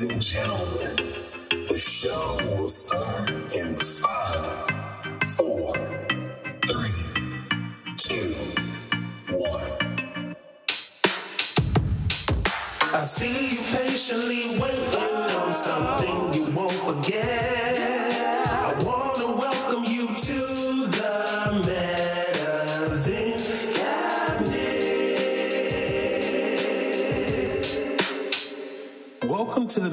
Ladies and gentlemen, the show will start in five, four, three, two, one. I see you patiently waiting on something you won't forget.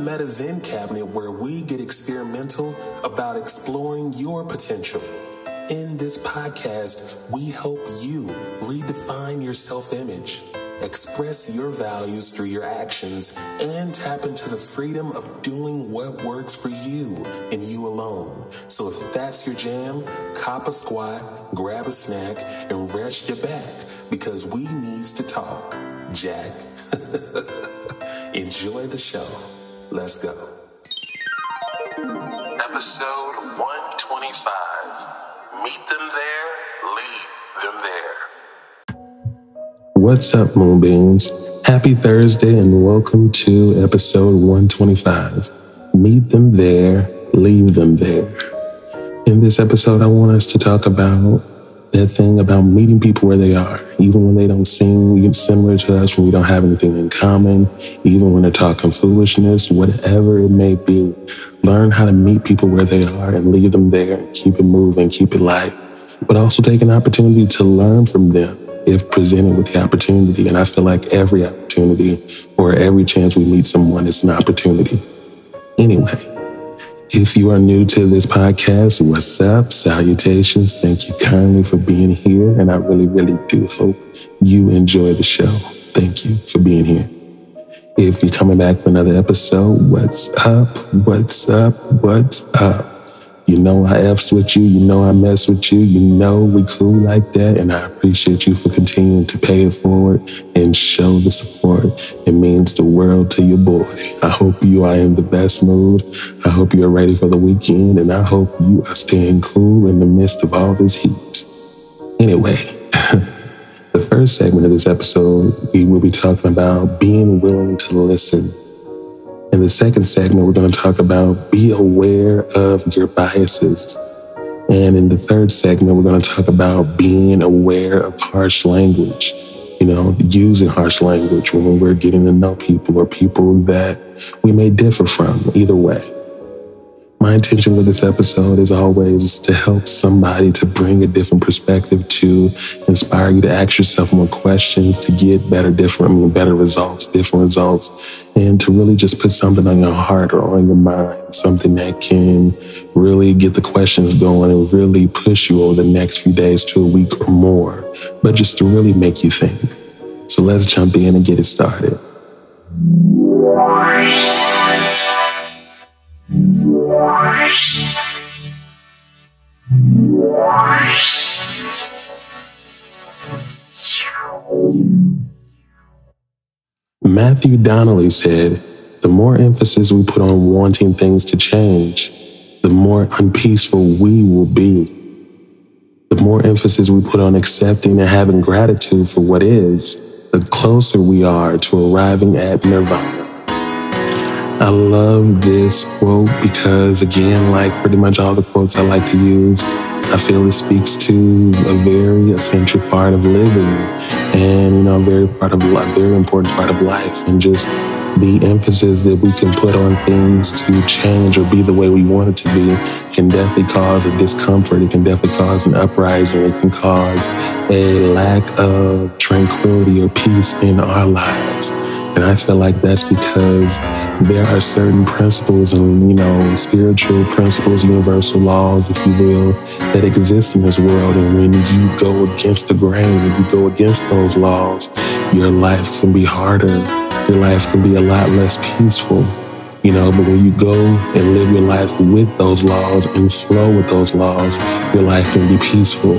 The Cabinet, where we get experimental about exploring your potential. In this podcast, we help you redefine your self image, express your values through your actions, and tap into the freedom of doing what works for you and you alone. So if that's your jam, cop a squat, grab a snack, and rest your back because we needs to talk. Jack. Enjoy the show. Let's go. Episode 125. Meet them there, leave them there. What's up, Moonbeams? Happy Thursday and welcome to episode 125. Meet them there, leave them there. In this episode, I want us to talk about that thing about meeting people where they are, even when they don't seem similar to us, when we don't have anything in common, even when they're talking foolishness, whatever it may be. Learn how to meet people where they are and leave them there, keep it moving, keep it light, but also take an opportunity to learn from them if presented with the opportunity. And I feel like every opportunity or every chance we meet someone is an opportunity. Anyway, if you are new to this podcast, what's up? Salutations. Thank you kindly for being here. And I really, really do hope you enjoy the show. Thank you for being here. If you're coming back for another episode, what's up? What's up? What's up? You know I F's with you. You know I mess with you. You know we cool like that. And I appreciate you for continuing to pay it forward and show the support. It means the world to your boy. I hope you are in the best mood. I hope you are ready for the weekend. And I hope you are staying cool in the midst of all this heat. Anyway, the first segment of this episode, we will be talking about being willing to listen. In the second segment, we're going to talk about be aware of your biases. And in the third segment, we're going to talk about being aware of harsh language. You know, using harsh language when we're getting to know people or people that we may differ from, either way. My intention with this episode is always to help somebody to bring a different perspective to inspire you to ask yourself more questions, to get better, different, better results, different results, and to really just put something on your heart or on your mind, something that can really get the questions going and really push you over the next few days to a week or more, but just to really make you think. So let's jump in and get it started. Matthew Donnelly said, The more emphasis we put on wanting things to change, the more unpeaceful we will be. The more emphasis we put on accepting and having gratitude for what is, the closer we are to arriving at nirvana. I love this quote because, again, like pretty much all the quotes I like to use, I feel it speaks to a very essential part of living and, you know, a very part of a very important part of life and just the emphasis that we can put on things to change or be the way we want it to be can definitely cause a discomfort. It can definitely cause an uprising. It can cause a lack of tranquility or peace in our lives. And I feel like that's because there are certain principles and, you know, spiritual principles, universal laws, if you will, that exist in this world. And when you go against the grain, when you go against those laws, your life can be harder. Your life can be a lot less peaceful. You know, but when you go and live your life with those laws and flow with those laws, your life can be peaceful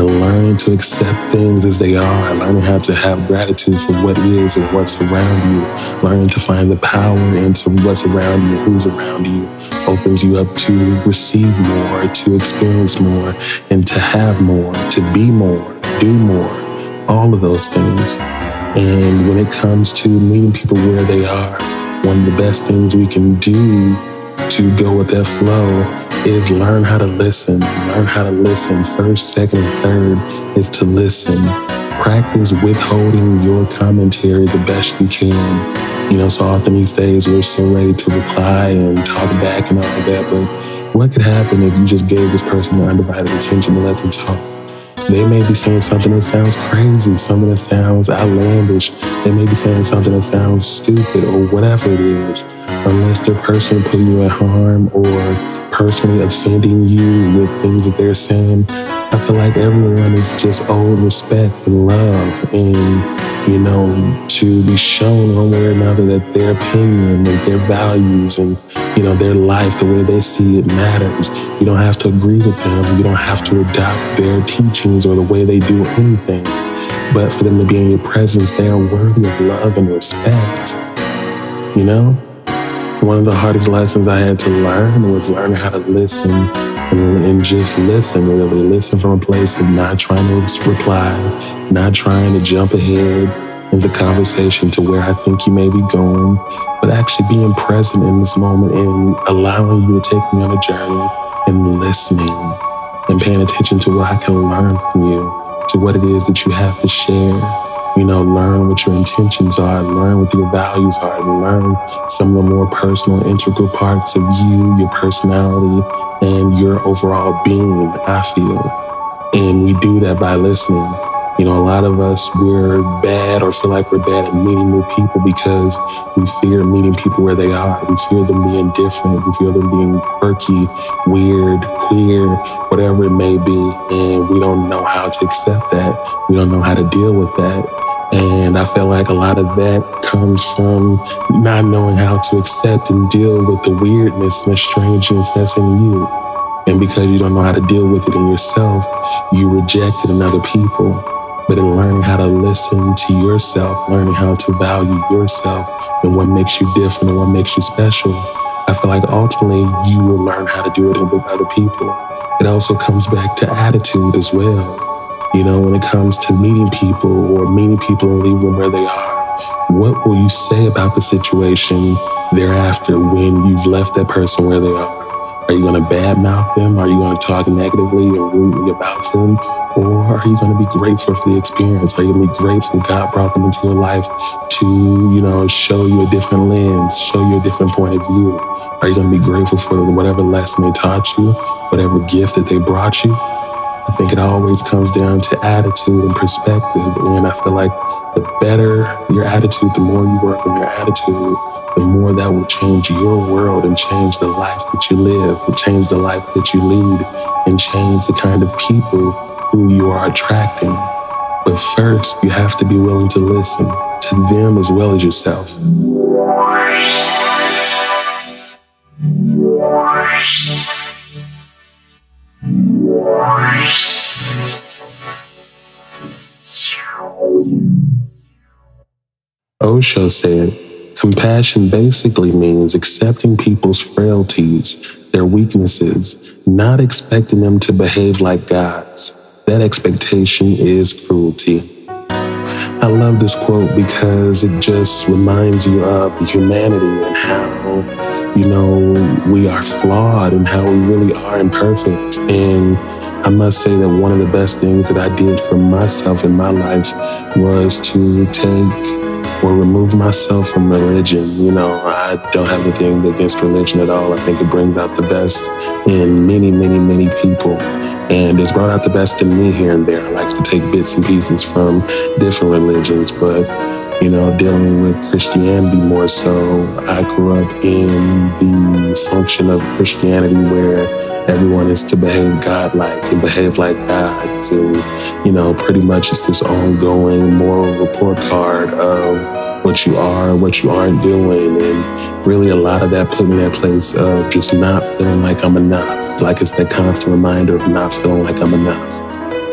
and learning to accept things as they are, learning how to have gratitude for what is and what's around you, learning to find the power into what's around you, who's around you, opens you up to receive more, to experience more, and to have more, to be more, do more, all of those things. And when it comes to meeting people where they are, one of the best things we can do to go with that flow is learn how to listen. Learn how to listen. First, second, and third is to listen. Practice withholding your commentary the best you can. You know, so often these days we're so ready to reply and talk back and all of that, but what could happen if you just gave this person your undivided attention and let them talk? They may be saying something that sounds crazy, something that sounds outlandish. They may be saying something that sounds stupid or whatever it is, unless they're personally putting you at harm or personally offending you with things that they're saying. I feel like everyone is just owed respect and love and, you know, to be shown one way or another that their opinion and their values and, you know, their life, the way they see it matters. You don't have to agree with them. You don't have to adopt their teachings or the way they do anything. But for them to be in your presence, they are worthy of love and respect. You know? One of the hardest lessons I had to learn was learn how to listen and, and, just listen, really listen from a place of not trying to reply, not trying to jump ahead in the conversation to where I think you may be going, but actually being present in this moment and allowing you to take me on a journey and listening and paying attention to what I can learn from you, to what it is that you have to share you know, learn what your intentions are, learn what your values are, learn some of the more personal, integral parts of you, your personality, and your overall being, I feel. And we do that by listening. You know, a lot of us, we're bad or feel like we're bad at meeting new people because we fear meeting people where they are. We fear them being different. We fear them being quirky, weird, queer, whatever it may be. And we don't know how to accept that. We don't know how to deal with that. And I feel like a lot of that comes from not knowing how to accept and deal with the weirdness and the strangeness that's in you. And because you don't know how to deal with it in yourself, you reject it in other people. But in learning how to listen to yourself, learning how to value yourself and what makes you different and what makes you special, I feel like ultimately you will learn how to do it with other people. It also comes back to attitude as well. You know, when it comes to meeting people or meeting people and leaving them where they are, what will you say about the situation thereafter when you've left that person where they are? Are you going to badmouth them? Are you going to talk negatively and rudely about them? Or are you going to be grateful for the experience? Are you going to be grateful God brought them into your life to, you know, show you a different lens, show you a different point of view? Are you going to be grateful for whatever lesson they taught you, whatever gift that they brought you? I think it always comes down to attitude and perspective. And I feel like the better your attitude, the more you work on your attitude, the more that will change your world and change the life that you live, and change the life that you lead, and change the kind of people who you are attracting. But first, you have to be willing to listen to them as well as yourself. Osho said, compassion basically means accepting people's frailties, their weaknesses, not expecting them to behave like gods. That expectation is cruelty. I love this quote because it just reminds you of humanity and how, you know, we are flawed and how we really are imperfect. And I must say that one of the best things that I did for myself in my life was to take or remove myself from religion. You know, I don't have anything against religion at all. I think it brings out the best in many, many, many people. And it's brought out the best in me here and there. I like to take bits and pieces from different religions, but you know, dealing with Christianity more so. I grew up in the function of Christianity where everyone is to behave godlike and behave like gods. And, you know, pretty much it's this ongoing moral report card of what you are, what you aren't doing. And really a lot of that put me in that place of just not feeling like I'm enough. Like it's that constant reminder of not feeling like I'm enough.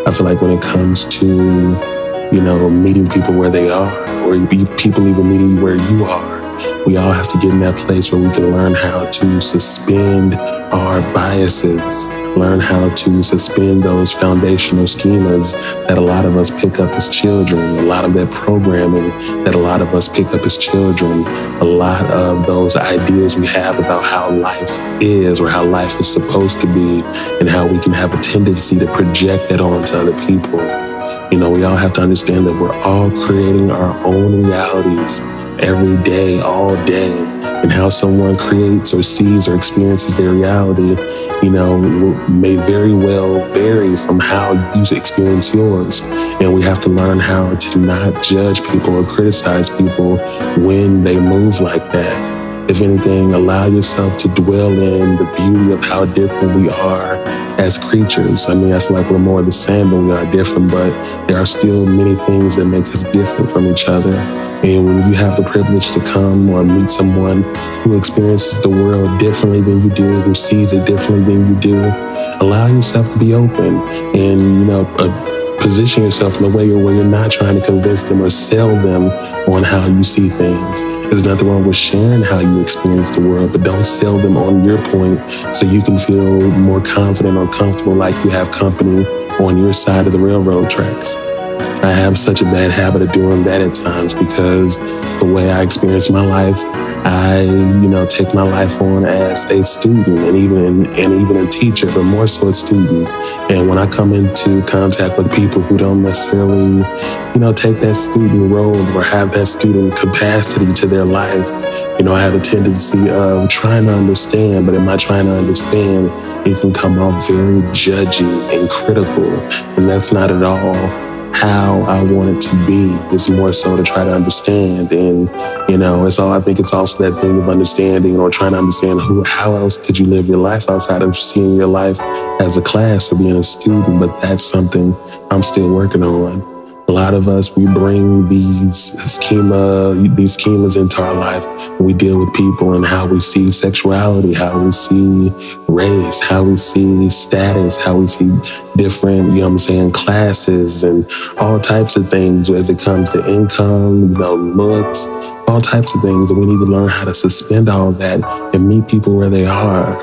I feel like when it comes to you know, meeting people where they are, or people even meeting you where you are. We all have to get in that place where we can learn how to suspend our biases, learn how to suspend those foundational schemas that a lot of us pick up as children, a lot of that programming that a lot of us pick up as children, a lot of those ideas we have about how life is or how life is supposed to be, and how we can have a tendency to project that onto other people. You know, we all have to understand that we're all creating our own realities every day, all day. And how someone creates or sees or experiences their reality, you know, may very well vary from how you experience yours. And we have to learn how to not judge people or criticize people when they move like that if anything, allow yourself to dwell in the beauty of how different we are as creatures. I mean, I feel like we're more the same than we are different, but there are still many things that make us different from each other. And when you have the privilege to come or meet someone who experiences the world differently than you do, who sees it differently than you do, allow yourself to be open and, you know, position yourself in a way where you're not trying to convince them or sell them on how you see things there's nothing wrong with sharing how you experience the world, but don't sell them on your point so you can feel more confident or comfortable like you have company on your side of the railroad tracks. I have such a bad habit of doing that at times because the way I experience my life, I, you know, take my life on as a student and even and even a teacher, but more so a student. And when I come into contact with people who don't necessarily, you know, take that student role or have that student capacity to their life, you know, I have a tendency of trying to understand, but in my trying to understand, it can come off very judgy and critical. And that's not at all how I want it to be. It's more so to try to understand. And, you know, it's all, I think it's also that thing of understanding or trying to understand who, how else could you live your life outside of seeing your life as a class or being a student. But that's something I'm still working on a lot of us we bring these schema these schemas into our life. We deal with people and how we see sexuality how we see race how we see status how we see different you know i'm saying classes and all types of things as it comes to income you know looks all types of things. And we need to learn how to suspend all that and meet people where they are.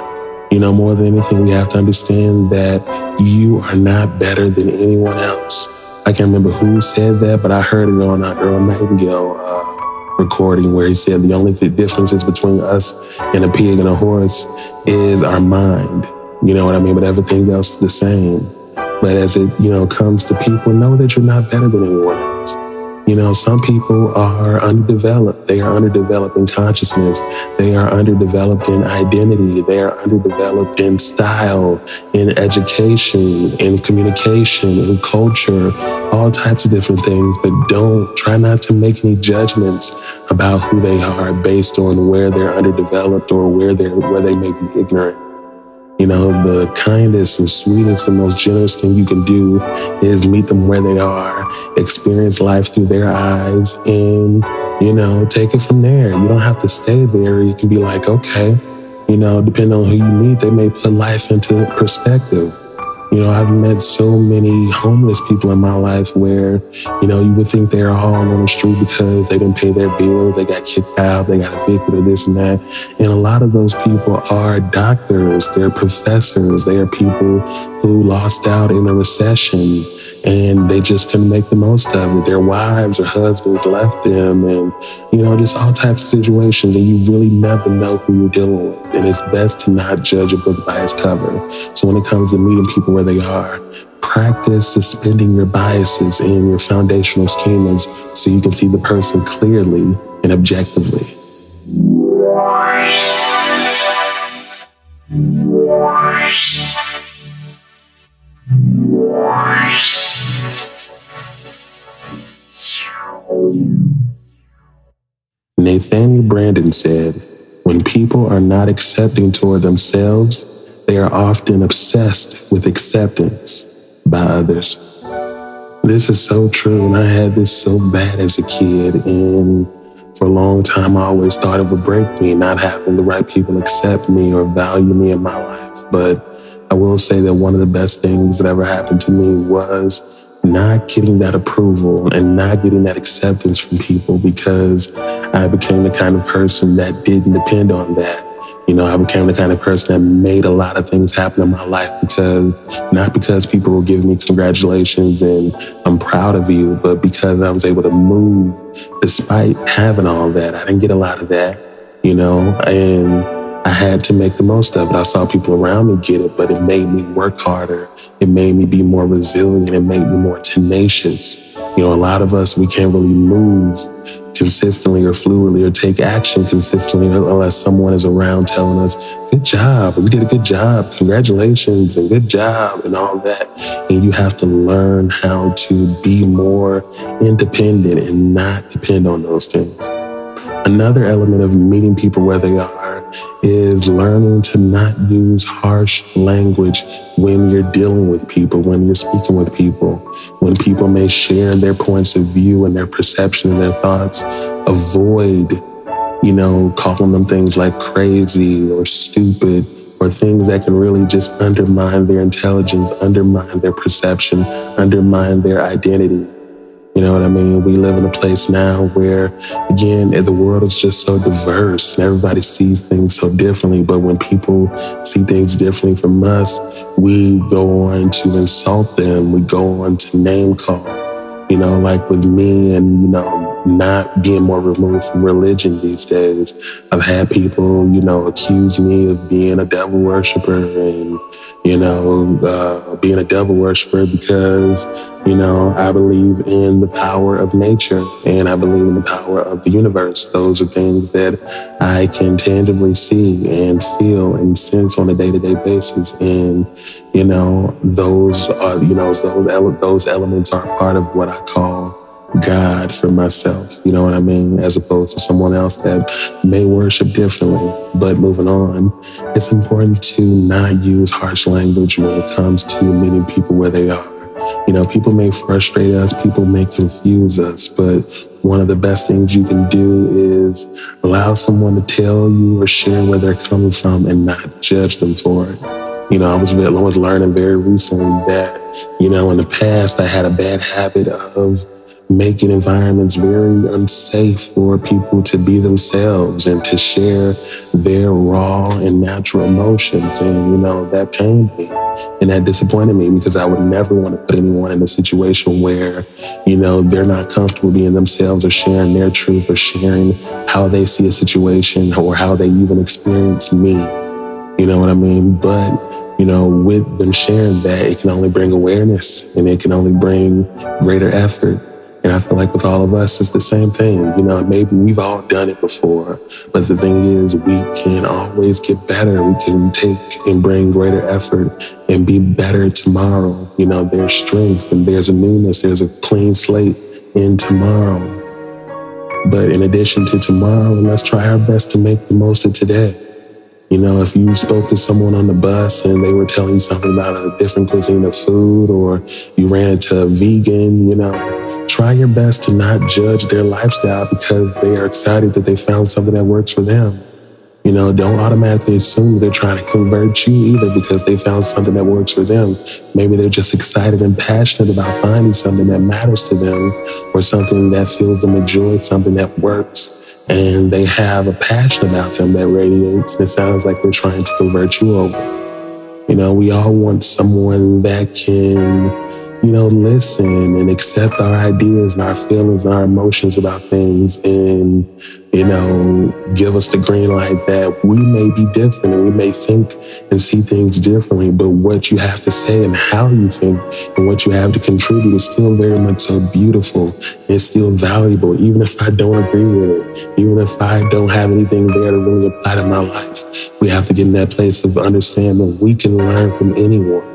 You know more than anything we have to understand that you are not better than anyone else I can't remember who said that, but I heard it on an Earl Nightingale uh, recording where he said the only differences between us and a pig and a horse is our mind. You know what I mean? But everything else is the same. But as it, you know, comes to people, know that you're not better than anyone else. You know, some people are underdeveloped. They are underdeveloped in consciousness. They are underdeveloped in identity. They are underdeveloped in style, in education, in communication, in culture, all types of different things. But don't try not to make any judgments about who they are based on where they're underdeveloped or where they're where they may be ignorant. You know, the kindest and sweetest and most generous thing you can do is meet them where they are, experience life through their eyes, and, you know, take it from there. You don't have to stay there. You can be like, okay, you know, depending on who you meet, they may put life into perspective. You know, I've met so many homeless people in my life where, you know, you would think they're all on the street because they didn't pay their bills, they got kicked out, they got evicted or this and that. And a lot of those people are doctors, they're professors, they are people who lost out in a recession and they just couldn't make the most of it. Their wives or husbands left them, and you know, just all types of situations. And you really never know who you're dealing with. And it's best to not judge a book by its cover. So when it comes to meeting people where they are, practice suspending your biases and your foundational schemas so you can see the person clearly and objectively. Nathaniel Branden said, When people are not accepting toward themselves, they are often obsessed with acceptance by others. This is so true, and I had this so bad as a kid. And for a long time, I always thought it would break me not having the right people accept me or value me in my life. But I will say that one of the best things that ever happened to me was not getting that approval and not getting that acceptance from people because I became the kind of person that didn't depend on that. You know, I became the kind of person that made a lot of things happen in my life because not because people were giving me congratulations and I'm proud of you, but because I was able to move despite having all that. I didn't get a lot of that, you know, and I had to make the most of it. I saw people around me get it, but it made me work harder. It made me be more resilient. It made me more tenacious. You know, a lot of us, we can't really move consistently or fluidly or take action consistently unless someone is around telling us, good job, you did a good job, congratulations, and good job, and all that. And you have to learn how to be more independent and not depend on those things. Another element of meeting people where they are is learning to not use harsh language when you're dealing with people, when you're speaking with people, when people may share their points of view and their perception and their thoughts. Avoid, you know, calling them things like crazy or stupid or things that can really just undermine their intelligence, undermine their perception, undermine their identity. You know what I mean? We live in a place now where, again, the world is just so diverse and everybody sees things so differently. But when people see things differently from us, we go on to insult them. We go on to name call. You know, like with me and, you know, not being more removed from religion these days. I've had people, you know, accuse me of being a devil worshiper and, you know, uh, being a devil worshiper because, you know, I believe in the power of nature and I believe in the power of the universe. Those are things that I can tangibly see and feel and sense on a day to day basis. And, you know, those are, you know, those, those elements are part of what I call God for myself, you know what I mean? As opposed to someone else that may worship differently. But moving on, it's important to not use harsh language when it comes to meeting people where they are. You know, people may frustrate us, people may confuse us, but one of the best things you can do is allow someone to tell you or share where they're coming from and not judge them for it. You know, I was, I was learning very recently that, you know, in the past I had a bad habit of making environments very unsafe for people to be themselves and to share their raw and natural emotions. And, you know, that pained me and that disappointed me because I would never want to put anyone in a situation where, you know, they're not comfortable being themselves or sharing their truth or sharing how they see a situation or how they even experience me. You know what I mean? But you know, with them sharing that, it can only bring awareness and it can only bring greater effort. And I feel like with all of us, it's the same thing. You know, maybe we've all done it before, but the thing is, we can always get better. We can take and bring greater effort and be better tomorrow. You know, there's strength and there's a newness, there's a clean slate in tomorrow. But in addition to tomorrow, let's try our best to make the most of today. You know, if you spoke to someone on the bus and they were telling you something about a different cuisine of food, or you ran into a vegan, you know, try your best to not judge their lifestyle because they are excited that they found something that works for them. You know, don't automatically assume they're trying to convert you either because they found something that works for them. Maybe they're just excited and passionate about finding something that matters to them or something that fills them with joy, something that works. And they have a passion about them that radiates. It sounds like they're trying to convert you over. You know, we all want someone that can you know, listen and accept our ideas and our feelings and our emotions about things and, you know, give us the green light that we may be different and we may think and see things differently, but what you have to say and how you think and what you have to contribute is still very much so beautiful and still valuable, even if I don't agree with it, even if I don't have anything there to really apply to my life. We have to get in that place of understanding we can learn from anyone.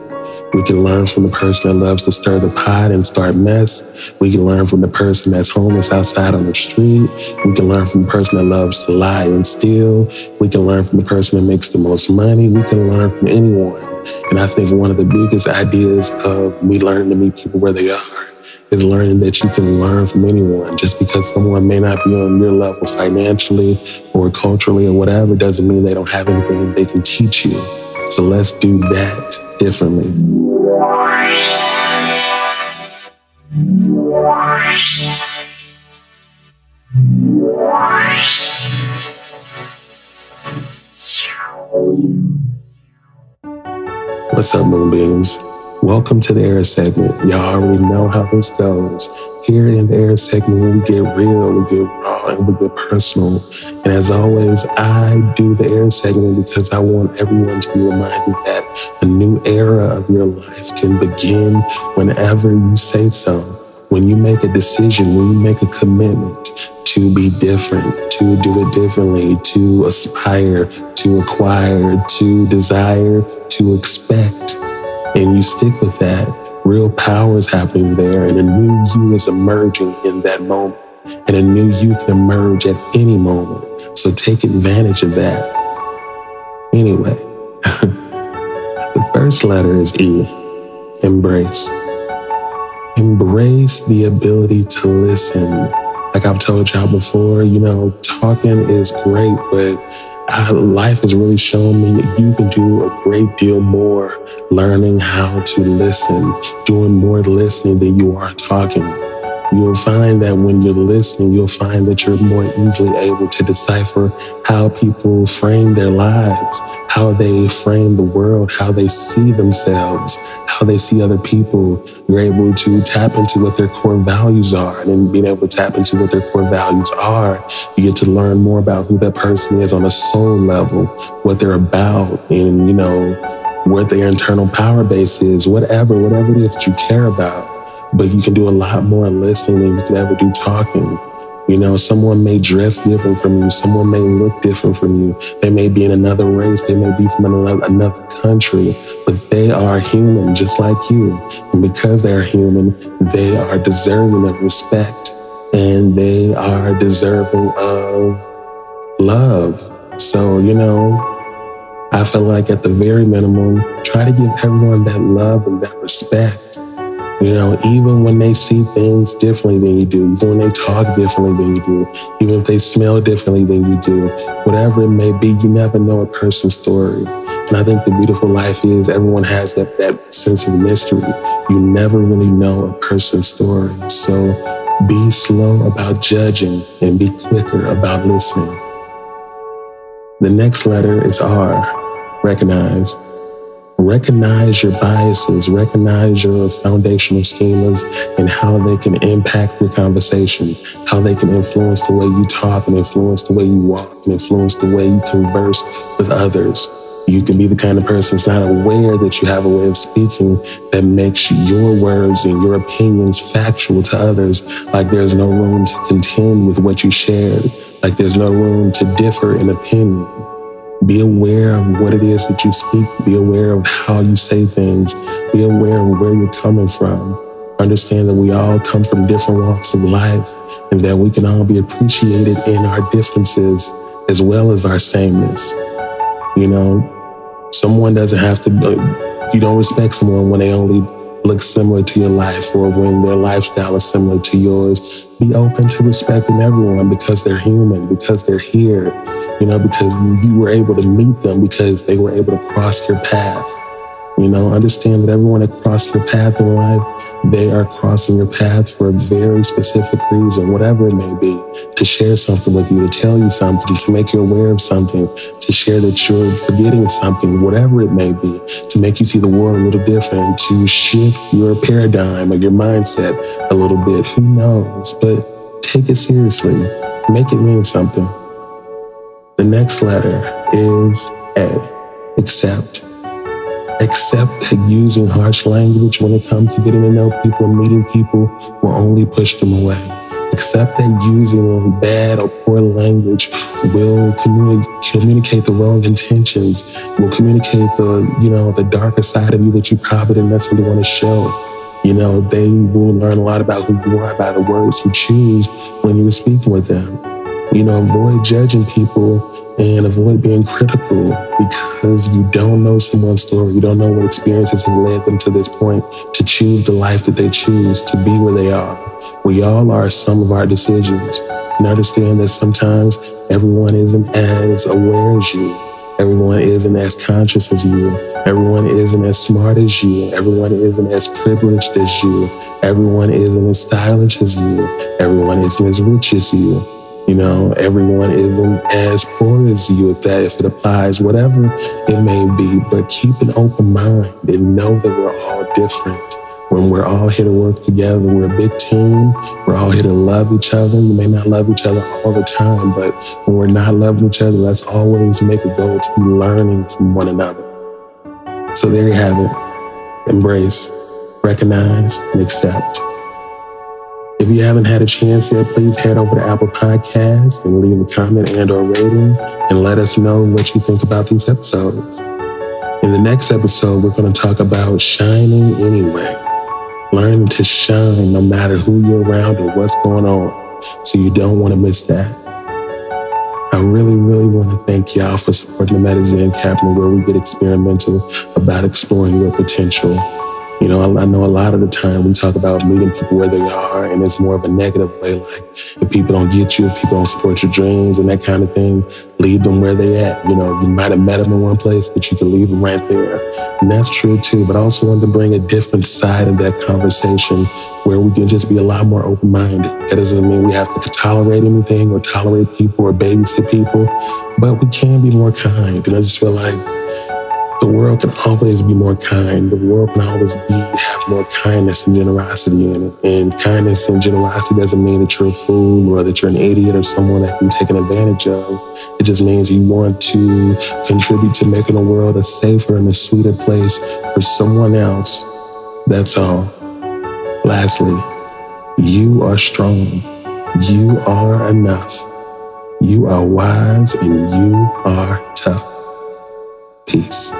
We can learn from the person that loves to stir the pot and start mess. We can learn from the person that's homeless outside on the street. We can learn from the person that loves to lie and steal. We can learn from the person that makes the most money. We can learn from anyone. And I think one of the biggest ideas of me learning to meet people where they are is learning that you can learn from anyone. Just because someone may not be on your level financially or culturally or whatever doesn't mean they don't have anything they can teach you. So let's do that differently. What's up, Moonbeams? Welcome to the E.R.A segment. Y'all already know how this goes. Here in the E.R.A segment, we get real, we get raw, and we get personal. And as always, I do the E.R.A segment because I want everyone to be reminded that a new era of your life can begin whenever you say so. When you make a decision, when you make a commitment to be different, to do it differently, to aspire, to acquire, to desire, to expect, and you stick with that, real power is happening there, and a new you is emerging in that moment. And a new you can emerge at any moment. So take advantage of that. Anyway, the first letter is E embrace. Embrace the ability to listen. Like I've told y'all before, you know, talking is great, but life has really shown me you can do a great deal more learning how to listen, doing more listening than you are talking. You'll find that when you're listening, you'll find that you're more easily able to decipher how people frame their lives, how they frame the world, how they see themselves, how they see other people. You're able to tap into what their core values are. And in being able to tap into what their core values are, you get to learn more about who that person is on a soul level, what they're about, and, you know, what their internal power base is, whatever, whatever it is that you care about but you can do a lot more listening than you can ever do talking. You know, someone may dress different from you. Someone may look different from you. They may be in another race. They may be from another, another country, but they are human just like you. And because they are human, they are deserving of respect and they are deserving of love. So, you know, I feel like at the very minimum, try to give everyone that love and that respect you know, even when they see things differently than you do, even when they talk differently than you do, even if they smell differently than you do, whatever it may be, you never know a person's story. And I think the beautiful life is everyone has that, that sense of mystery. You never really know a person's story. So be slow about judging and be quicker about listening. The next letter is R, recognize. Recognize your biases, recognize your foundational schemas and how they can impact your conversation, how they can influence the way you talk and influence the way you walk and influence the way you converse with others. You can be the kind of person that's not aware that you have a way of speaking that makes your words and your opinions factual to others, like there's no room to contend with what you shared, like there's no room to differ in opinion. Be aware of what it is that you speak. Be aware of how you say things. Be aware of where you're coming from. Understand that we all come from different walks of life and that we can all be appreciated in our differences as well as our sameness. You know, someone doesn't have to, uh, you don't respect someone when they only look similar to your life or when their lifestyle is similar to yours. Be open to respecting everyone because they're human, because they're here you know, because you were able to meet them because they were able to cross your path. You know, understand that everyone that crossed your path in life, they are crossing your path for a very specific reason, whatever it may be, to share something with you, to tell you something, to make you aware of something, to share that you're forgetting something, whatever it may be, to make you see the world a little different, to shift your paradigm or your mindset a little bit. Who knows? But take it seriously. Make it mean something. The next letter is A, accept. Accept that using harsh language when it comes to getting to know people and meeting people will only push them away. Accept that using bad or poor language will communi- communicate the wrong intentions, will communicate the, you know, the darker side of you that you probably didn't necessarily want to show. You know, they will learn a lot about who you are by the words you choose when you're speaking with them. You know, avoid judging people and avoid being critical because you don't know someone's story. You don't know what experiences have led them to this point to choose the life that they choose, to be where they are. We all are some of our decisions. And understand that sometimes everyone isn't as aware as you. Everyone isn't as conscious as you. Everyone isn't as smart as you. Everyone isn't as privileged as you. Everyone isn't as stylish as you. Everyone isn't as rich as you. You know, everyone isn't as poor as you if that if it applies, whatever it may be. But keep an open mind and know that we're all different. When we're all here to work together, we're a big team. We're all here to love each other. We may not love each other all the time, but when we're not loving each other, let's always make a goal to be learning from one another. So there you have it. Embrace, recognize, and accept. If you haven't had a chance yet, please head over to Apple Podcasts and leave a comment and or rating and let us know what you think about these episodes. In the next episode, we're going to talk about shining anyway. Learn to shine no matter who you're around or what's going on. So you don't want to miss that. I really, really want to thank y'all for supporting the Medizen Cabinet where we get experimental about exploring your potential. You know, I, I, know a lot of the time we talk about meeting people where they are, and it's more of a negative way, like if people don't get you, if people don't support your dreams and that kind of thing, leave them where they at. You know, you might have met them in one place, but you can leave them right there. And that's true too. But I also wanted to bring a different side of that conversation where we can just be a lot more open minded. That doesn't mean we have to tolerate anything or tolerate people or babysit people, but we can be more kind. And I just feel like the world can always be more kind. The world can always be have more kindness and generosity in it. And kindness and generosity doesn't mean that you're a fool or that you're an idiot or someone that can take an advantage of. It just means you want to contribute to making the world a safer and a sweeter place for someone else. That's all. Lastly, you are strong. You are enough. You are wise and you are tough. Peace.